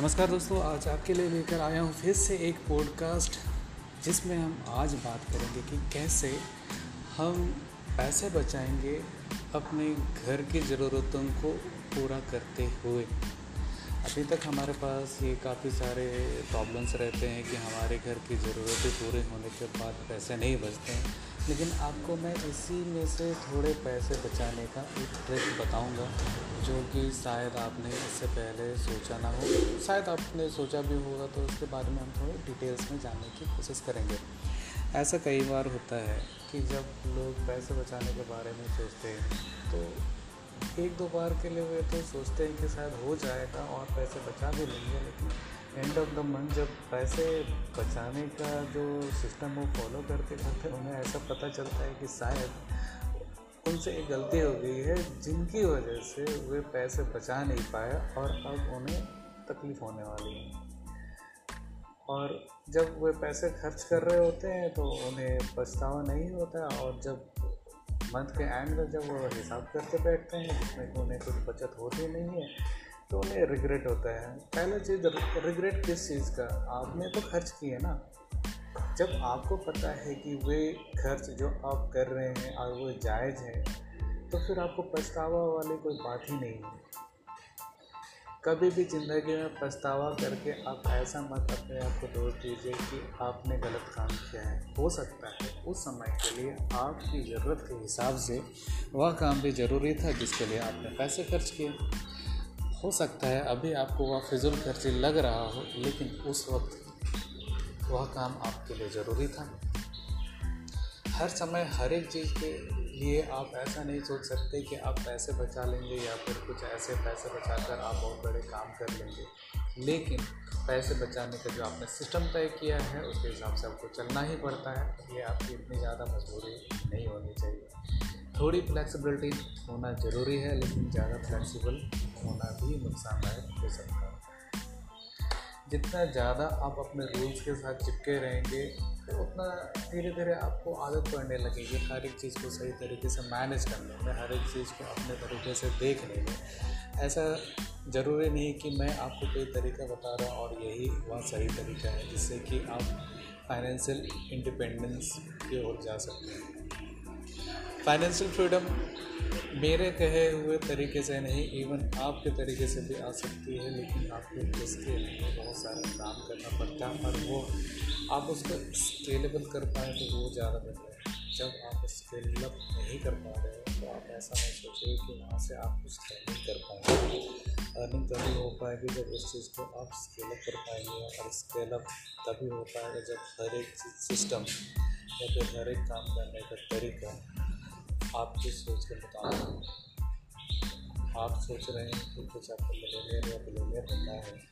नमस्कार दोस्तों, आज आपके लिए लेकर आया हूँ फिर से एक पॉडकास्ट जिसमें हम आज बात करेंगे कि कैसे हम पैसे बचाएँगे अपने घर की ज़रूरतों को पूरा करते हुए। अभी तक हमारे पास ये काफ़ी सारे प्रॉब्लम्स रहते हैं कि हमारे घर की ज़रूरतें पूरे होने के बाद पैसे नहीं बचते हैं। लेकिन आपको मैं इसी में से थोड़े पैसे बचाने का एक ट्रिक बताऊँगा, जो कि शायद आपने इससे पहले सोचा ना हो। शायद आपने सोचा भी होगा तो उसके बारे में हम थोड़े डिटेल्स में जानने की कोशिश करेंगे। ऐसा कई बार होता है कि जब लोग पैसे बचाने के बारे में सोचते हैं तो एक दो बार के लिए वे तो सोचते हैं कि शायद हो जाएगा और पैसे बचा भी लेंगे, लेकिन एंड ऑफ़ द मंथ जब पैसे बचाने का जो सिस्टम वो फॉलो करते करते उन्हें ऐसा पता चलता है कि शायद उनसे एक गलती हो गई है, जिनकी वजह से वे पैसे बचा नहीं पाए और अब उन्हें तकलीफ़ होने वाली है। और जब वे पैसे खर्च कर रहे होते हैं तो उन्हें पछतावा नहीं होता और जब मंथ के एंड में जब वो हिसाब करके बैठते हैं, जिसमें उन्हें कुछ बचत होती नहीं है तो उन्हें रिग्रेट होता है। पहला चीज़ रिग्रेट किस चीज़ का? आपने तो खर्च किए ना। जब आपको पता है कि वे खर्च जो आप कर रहे हैं और वो जायज़ है तो फिर आपको पछतावा वाली कोई बात ही नहीं है। कभी भी ज़िंदगी में पछतावा करके आप ऐसा मत अपने आप को दोष दीजिए कि आपने गलत काम किया है। हो सकता है उस समय के लिए आपकी ज़रूरत के हिसाब से वह काम भी ज़रूरी था जिसके लिए आपने पैसे खर्च किए। हो सकता है अभी आपको वह फिजूल खर्ची लग रहा हो, लेकिन उस वक्त वह काम आपके लिए ज़रूरी था। हर समय हर एक चीज़ के लिए आप ऐसा नहीं सोच सकते कि आप पैसे बचा लेंगे या फिर कुछ ऐसे पैसे बचाकर आप बहुत बड़े काम कर लेंगे। लेकिन पैसे बचाने का जो आपने सिस्टम तय किया है, उसके हिसाब से आपको चलना ही पड़ता है। ये आपकी इतनी ज़्यादा मजबूरी नहीं होनी चाहिए। थोड़ी फ्लेक्सिबिलिटी होना ज़रूरी है, लेकिन ज़्यादा फ्लेक्सिबल होना भी नुकसानदायक हो सकता है जितना ज़्यादा आप अपने रूल्स के साथ चिपके रहेंगे तो उतना धीरे धीरे आपको आदत पड़ने लगेगी। हर एक चीज़ को सही तरीके से मैनेज करने में हर एक चीज़ को अपने तरीके से देखने में ऐसा ज़रूरी नहीं कि मैं आपको कोई तरीका बता रहा हूँ और यही वह सही तरीका है जिससे कि आप फाइनेंशियल इंडिपेंडेंस की ओर जा सकते हैं। फाइनेंशियल फ्रीडम मेरे कहे हुए तरीके से नहीं इवन आपके तरीके से भी आ सकती है, लेकिन आपको उसके लिए बहुत सारा काम करना पड़ता है, और वो आप उसको स्केलेबल कर पाए तो वो ज़्यादा बेहतर है। जब आप स्केलअप नहीं कर पा रहे हो तो आप ऐसा नहीं सोचिए कि वहाँ से आप कुछ अर्निंग कर पाएँगे। अर्निंग तभी हो पाएगी जब उस चीज़ को आप स्केलअप कर पाएँगे, और स्केलअप तभी हो पाएगा जब हर एक सिस्टम या फिर हर एक काम करने का तरीका आपकी सोच के मुताबिक आप सोच रहे हैं कि कुछ आपको मिलेनियर या बिलोनियर बनना है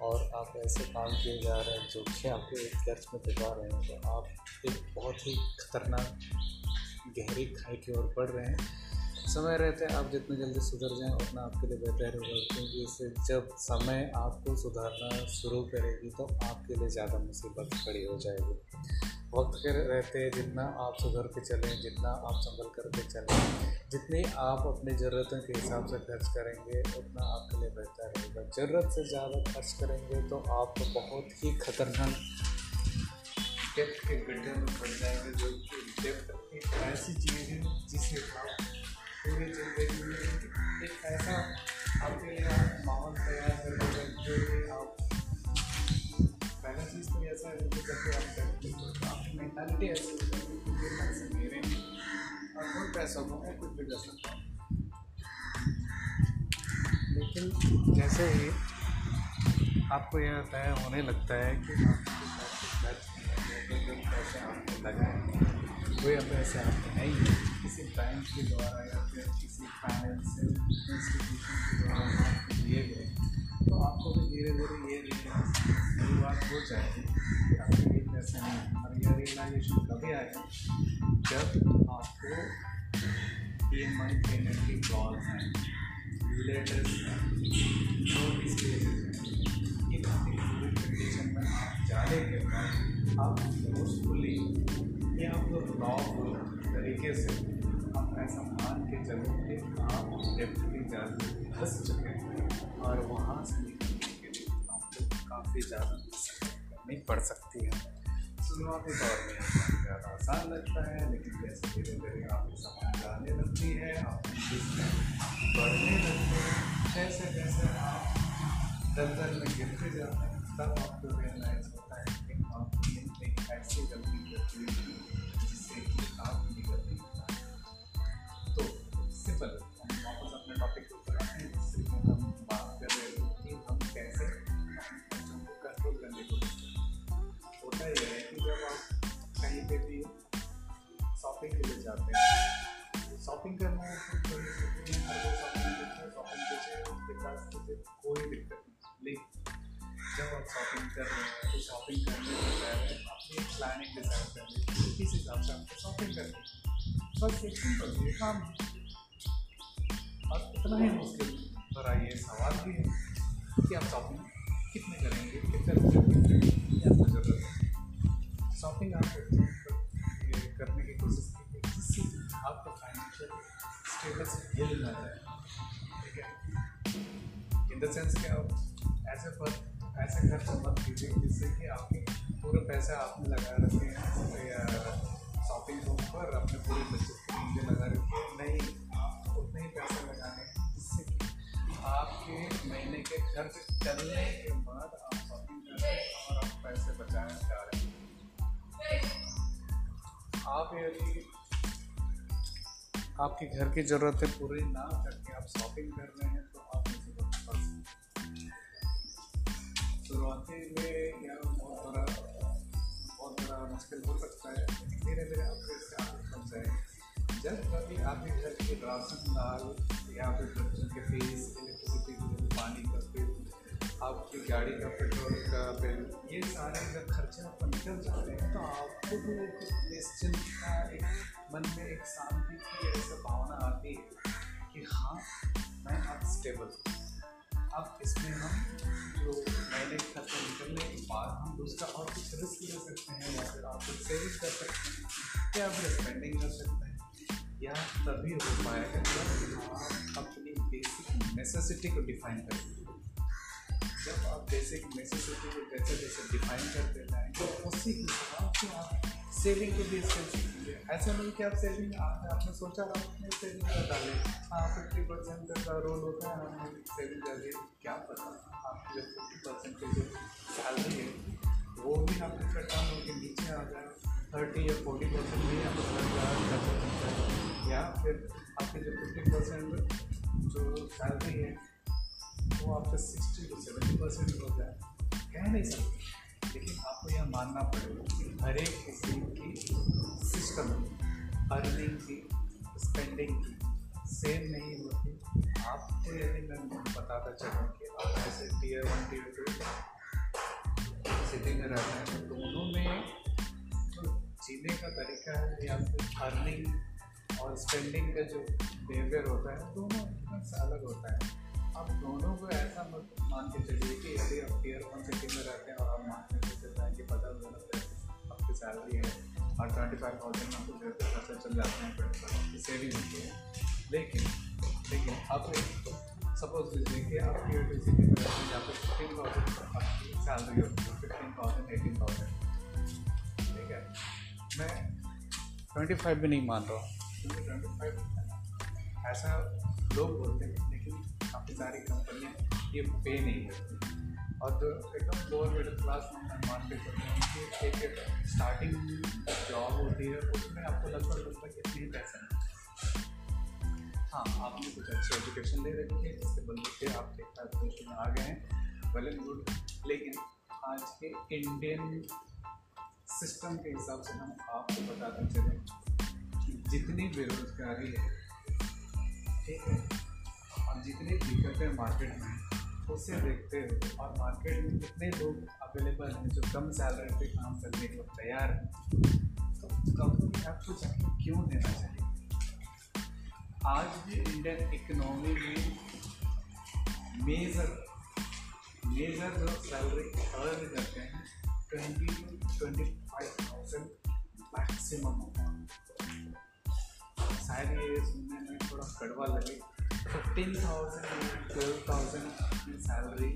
और आप ऐसे काम किए जा रहे हैं जो कि आपको एक कर्ज में डुबा रहे हैं तो आप एक बहुत ही खतरनाक गहरी खाई की ओर बढ़ रहे हैं। समय रहते आप जितनी जल्दी सुधर जाएँ, उतना आपके लिए बेहतर होगा। क्योंकि इससे जब समय आपको सुधारना शुरू करेगी तो आपके लिए ज़्यादा मुसीबत खड़ी हो जाएगी। वक्त के रहते जितना आप सुधर के चलें, जितना आप संभल करके चलें। जितनी आप अपनी ज़रूरतों के हिसाब से खर्च करेंगे, उतना आपके लिए बेहतर होगा ज़रूरत से ज़्यादा खर्च करेंगे तो आप तो बहुत ही खतरनाक डेप्थ के गड्ढे में पड़ जाएँगे, जो कि डेप्थ एक ऐसी चीज़ है जिसे आप पूरी ज़िंदगी में एक ऐसा आपके लिए माहौल तैयार कर जो कि आप पहला चीज़ तो ऐसा है जब आप आपकी मेंटालिटी ऐसी पैसे मेरे और कोई पैसा हो मैं कुछ भी कर सकता हूँ लेकिन जैसे ही आपको यह तय होने लगता है कि जो पैसे आपको लगाए वे पैसे आपके नहीं। है किसी बैंक के द्वारा या फिर किसी फाइनेंशियल इंस्टीट्यूशन के द्वारा आपको दिए गए तो आपको भी धीरे धीरे ये शुरुआत हो जाएगी कि आपके लिए पैसे नहीं और यह रियलाइजेशन कभी आएगा जब आपको ई एम आई पेमेंट की कॉल्स हैं लेटर्स हैं नोटिस पेजेस हैं। आप फोर्सफुली या फिर लॉफुल तरीके से आप ऐसा मान के चलो कि आप की जाल फंस चुके हैं और वहाँ से निकलने के लिए आप काफ़ी ज़्यादा करनी पड़ सकती है। शुरुआती दौर में ज़्यादा आसान लगता है, लेकिन जैसे धीरे धीरे आपकी समझ आने लगती है, आप बढ़ने लगते हैं जैसे जैसे आप दलदल में गिरते जाते हैं, तब आपको रियलाइज़ होता है कि आपने ऐसी गलती करती है जिससे कि आप निकल नहीं तो सिंपल हम वापस अपने टॉपिक को कराते हैं जिससे कि हम बात कर रहे हैं कि हम कैसे बच्चों को कंट्रोल करने को होता यह है कि जब आप कहीं पे भी शॉपिंग के लिए जाते हैं शॉपिंग करना कोई दिक्कत नहीं लेकिन जब आप शॉपिंग कर रहे हैं तो शॉपिंग करने से पहले प्लानिंग डिज़ाइन कर लीजिए किस हिसाब से आपको शॉपिंग करनी है बस एक सिंपल ये काम है और इतना ही मुश्किल भरा ये सवाल भी है कि आप शॉपिंग कितने करेंगे? कितने रुपये कितने आपको ज़रूरत है? शॉपिंग आप करने की कोशिश कीजिए। जिससे आपका फाइनेंशियल स्टेटस हिल ना जाए ठीक है? इन द सेंस कि आप ऐसे पर ऐसे खर्च मत कीजिए, जिससे कि आपके पूरे पैसे आपने लगा रखे हैं शॉपिंग पर अपने पूरे बच्चे के लिए लगा रखे हैं। नहीं, आप उतने ही पैसे लगाने जिससे कि आपके महीने के खर्च चलने के बाद आप शॉपिंग कर रहे हैं और आप पैसे बचाना जा रहे हैं। आप यदि आपके घर की ज़रूरतें पूरी ना करके आप शॉपिंग कर रहे हैं तो शुरुआती में यह बहुत बड़ा बहुत बड़ा मुश्किल हो सकता है धीरे धीरे आपको आदत बन जाएगी जब कभी आपके घर के राशन दाल या फिर बच्चों के फ़ीस इलेक्ट्रिसिटी बिल पानी का बिल आपकी गाड़ी का पेट्रोल का बिल ये सारे जब खर्चे आप निकल जाते हैं तो आपको भी एक निश्चिंत एक मन में एक शांति की ऐसी भावना आती है कि हाँ मैं अब स्टेबल हूँ अब इसमें हम जो महीने खर्चा निकलने के बाद हम दूसरा और कुछ रिस्क ले सकते हैं या फिर आप कुछ सेविंग कर सकते हैं। या फिर स्पेंडिंग कर सकते हैं? या तभी हो पाएगा जब आप अपनी बेसिक नेसेसिटी को डिफाइन करेंगे जब आप बेसिक नेसेसिटी को जैसे जैसे डिफाइन करते जाएँगे, उसी हिसाब से आप सेविंग के सेविंग ऐसा नहीं कि आप सेविंग आपने सोचा आपने सेविंग कर डाले। हाँ फिफ्टी परसेंट का रोल होता है हमने सेविंग कर दी क्या पता आपकी जो फिफ्टी परसेंट की जो सैलरी है, वो भी आपके कटान होकर नीचे आ जाए। थर्टी या फोर्टी परसेंट भी रहा है। या फिर आपके जो फिफ्टी परसेंट जो सैलरी है, वो आपका सिक्सटी टू सेवेंटी परसेंट हो जाए। कह नहीं सकते। लेकिन आपको यह मानना पड़ेगा कि हर एक किसी की सिस्टम अर्निंग की स्पेंडिंग की सेम नहीं होती। आपको यदि मैं बताता चलूँ कि आप ऐसे tier one tier two city में रहते हैं तो दोनों में जो जीने का तरीका है या फिर अर्निंग और स्पेंडिंग का जो बिहेवियर होता है, दोनों अलग होता है। आप दोनों को ऐसा मत मान के चलिए कि यदि आप टीयर वन सिटी में रहते हैं और आप मान के चलते हैं कि पचास हज़ार आपकी सैलरी है। और ट्वेंटी फाइव थाउज़ेंड आपको जो है खर्चा चल जाते हैं ट्वेंटी फाइव सेविंग होती है। लेकिन लेकिन आप सपोज़ लीजिए कि आप टी टी सी में रहते हैं, जहाँ पर फिफ्टीन थाउज़ेंड आपकी सैलरी होती है फिफ्टीन थाउज़ेंड एटीन थाउज़ेंड ठीक है? मैं ट्वेंटी फाइव भी नहीं मान रहा हूँ। क्योंकि ट्वेंटी फाइव ऐसा लोग बोलते हैं काफ़ी सारी कंपनियाँ ये पे नहीं करती। और जो एकदम लोअर मिडिल क्लास मान के चलते हैं कि एक स्टार्टिंग जॉब होती है, उसमें आपको लगभग लगभग इतने पैसे हैं। आपने कुछ अच्छी एजुकेशन ले रखी है जिसके बंदे से आप एक पोजिशन में आ गए हैं वेल एंड गुड लेकिन आज के इंडियन सिस्टम के हिसाब से हम आपको बताते चलें कि जितनी बेरोजगारी है, ठीक है जितनी दिक्कतें मार्केट में उसे देखते हुए और मार्केट में कितने लोग अवेलेबल हैं, जो कम सैलरी पे काम करने को तैयार हैं तो कंपनी आपको जाके क्यों देना चाहिए? आज भी इंडियन इकोनॉमी में मेजर मेजर जो सैलरी अर्न करते हैं twenty two twenty five thousand maximum शायद ये सुनने में थोड़ा कड़वा लगे फिफ्टीन थाउज़ेंड ट्वेल्व थाउज़ेंड की सैलरी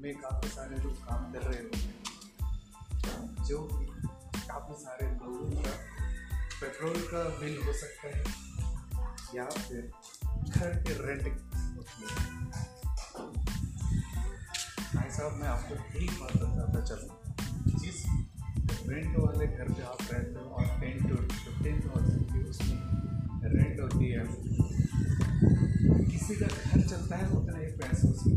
में काफ़ी सारे लोग काम कर रहे होते हैं जो काफ़ी सारे लोगों का पेट्रोल का बिल हो सकता है, या फिर घर के रेंट भाई साहब, मैं आपको एक बात बताता चलूँ। जिस रेंट वाले घर पे आप रहते हो और टेन टू फिफ्टीन थाउज़ेंड की उसमें रेंट होती है किसी का घर चलता है, उतना ही पैसों से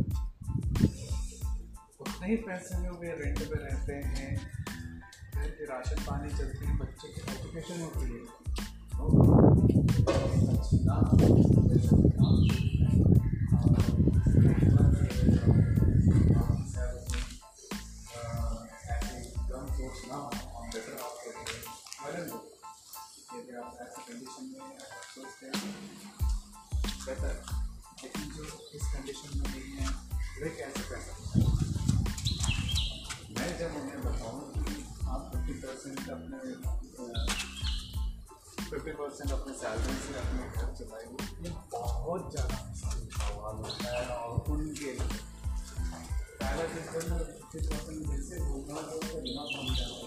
उतने ही पैसे में वे रेंट पे रहते हैं। घर के राशन पानी चलते हैं बच्चे की एजुकेशन होती है बेहतर फिफ्टी परसेंट अपने सैलरी से अपने घर चलाएँगे ये बहुत ज़्यादा है और उनके पहला सिस्टम में फिफ्टी परसेंट जैसे होगा तो बिना कम जाता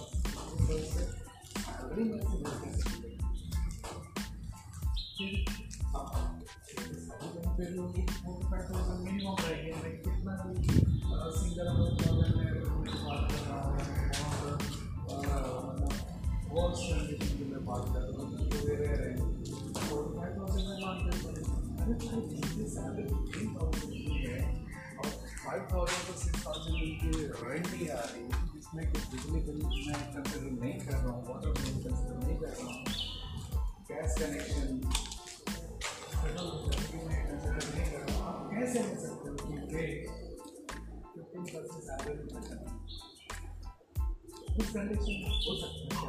है। सैलरी में से फिर मिनिमम रहेंगे कितना भी कंडीशन की मैं बात कर रहा हूँ, जो वे रह रहे हैं। तो फाइव थाउज़ेंड में मान कर अरे तो सैलरी थाउज़ेंड की है, और फाइव थाउज़ेंड तो सिक्स थाउज़ेंड की रेंट ही आ रही है जिसमें कि बिजली बिल मैं कंसिडर नहीं कर रहा हूँ वाटर बिल कंसिडर नहीं कर रहा हूँ गैस कनेक्शन कैसे हो सकते हो कि उस कंडीशन हो सकता है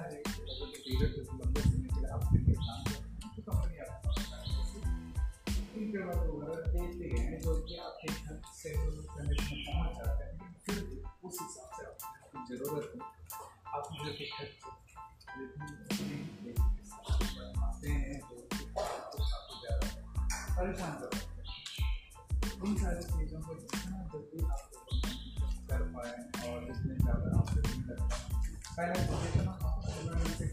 ऐसा है कि अगर पीरियड लंबे समय के लिए आप करके काम करते तो कंपनी आपको उनके बाद वगैरह देते हैं जो कि आपके घर से कंडीशन पहुँच जाते हैं फिर उस हिसाब से आपकी ज़रूरत है आप घर के खर्च आते हैं तो काफ़ी ज़्यादा परेशान कर इन सारी चीज़ों को जितना जल्दी आप कर पाएँ और जितने ज़्यादा आप कर पाएँ पहले तो जितना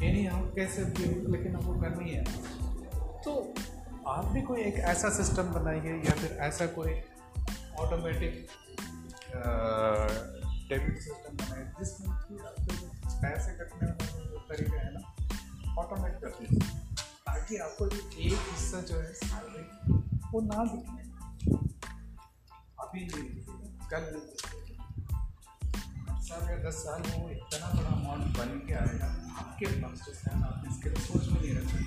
नहीं आप कैसे भी, लेकिन हमको करनी है। तो आप भी कोई एक ऐसा सिस्टम बनाइए या फिर ऐसा कोई ऑटोमेटिक डेबिट सिस्टम बनाए जिसमें कि आपके पैसे कटने वाला जो तरीका है ना ऑटोमेट कर दीजिए ताकि आपको एक हिस्सा जो है सैलरी वो ना दिखे। अभी कल साल या दस साल में वो इतना बड़ा अमाउंट बन के आएगा आपके पास जो है आपने इसके लिए सोच में नहीं रखा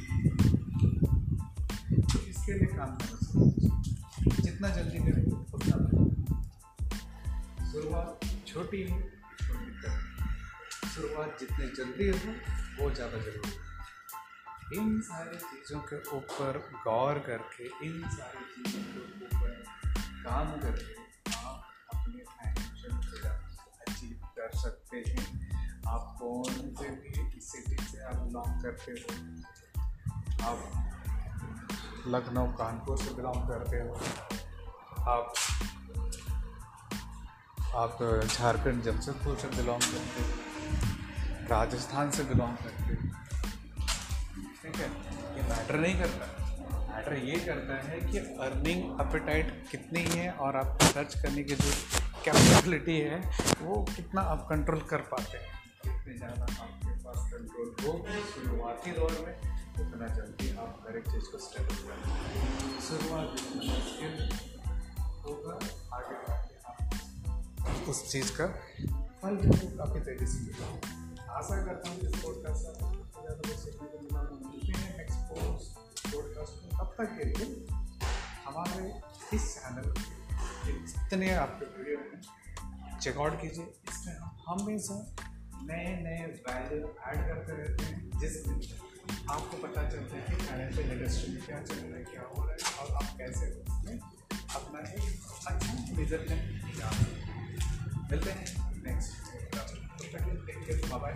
तो इसके लिए काम करना जितना जल्दी करें उतना शुरुआत छोटी हो, छोटी करें। शुरुआत जितनी जल्दी हो, वो ज़्यादा ज़रूरी है। इन सारी चीज़ों के ऊपर गौर करके, इन सारी चीज़ों के ऊपर काम करके सकते हैं। आप कौन से भी सिटी से आप बिलोंग करते हो। आप लखनऊ, कानपुर से बिलोंग करते हो। आप आप झारखंड, जमशेदपुर से बिलोंग करते हो। राजस्थान से बिलोंग करते हो। ठीक है? ये मैटर नहीं करता। मैटर ये करता है कि अर्निंग अपेटाइट कितनी है और आपको खर्च करने की जो कैपेबिलिटी है, वो कितना आप कंट्रोल कर पाते हैं? जितने ज़्यादा आपके पास कंट्रोल हो, शुरुआती दौर में, उतना जल्दी आप हर एक चीज़ को स्टेबल करें शुरुआत मुश्किल होगा, आगे आप उस चीज़ का फल जो काफ़ी तेज़ी से मिलेगा। आशा करता हूँ इस पॉडकास्ट को मिला नेक्स्ट पॉडकास्ट को तब तक के लिए हमारे इस चैनल इतने आपके वीडियो में चेकआउट कीजिए। इसमें हम भी सर नए नए वैल्यू ऐड करते रहते हैं। जिसमें आपको पता चलता है कि फाइनेंशियल इंडस्ट्री में क्या चल रहा है, क्या हो रहा है, और आप कैसे उसमें अपना एक अच्छा रिज़ल्ट मिलते हैं। Next take care bye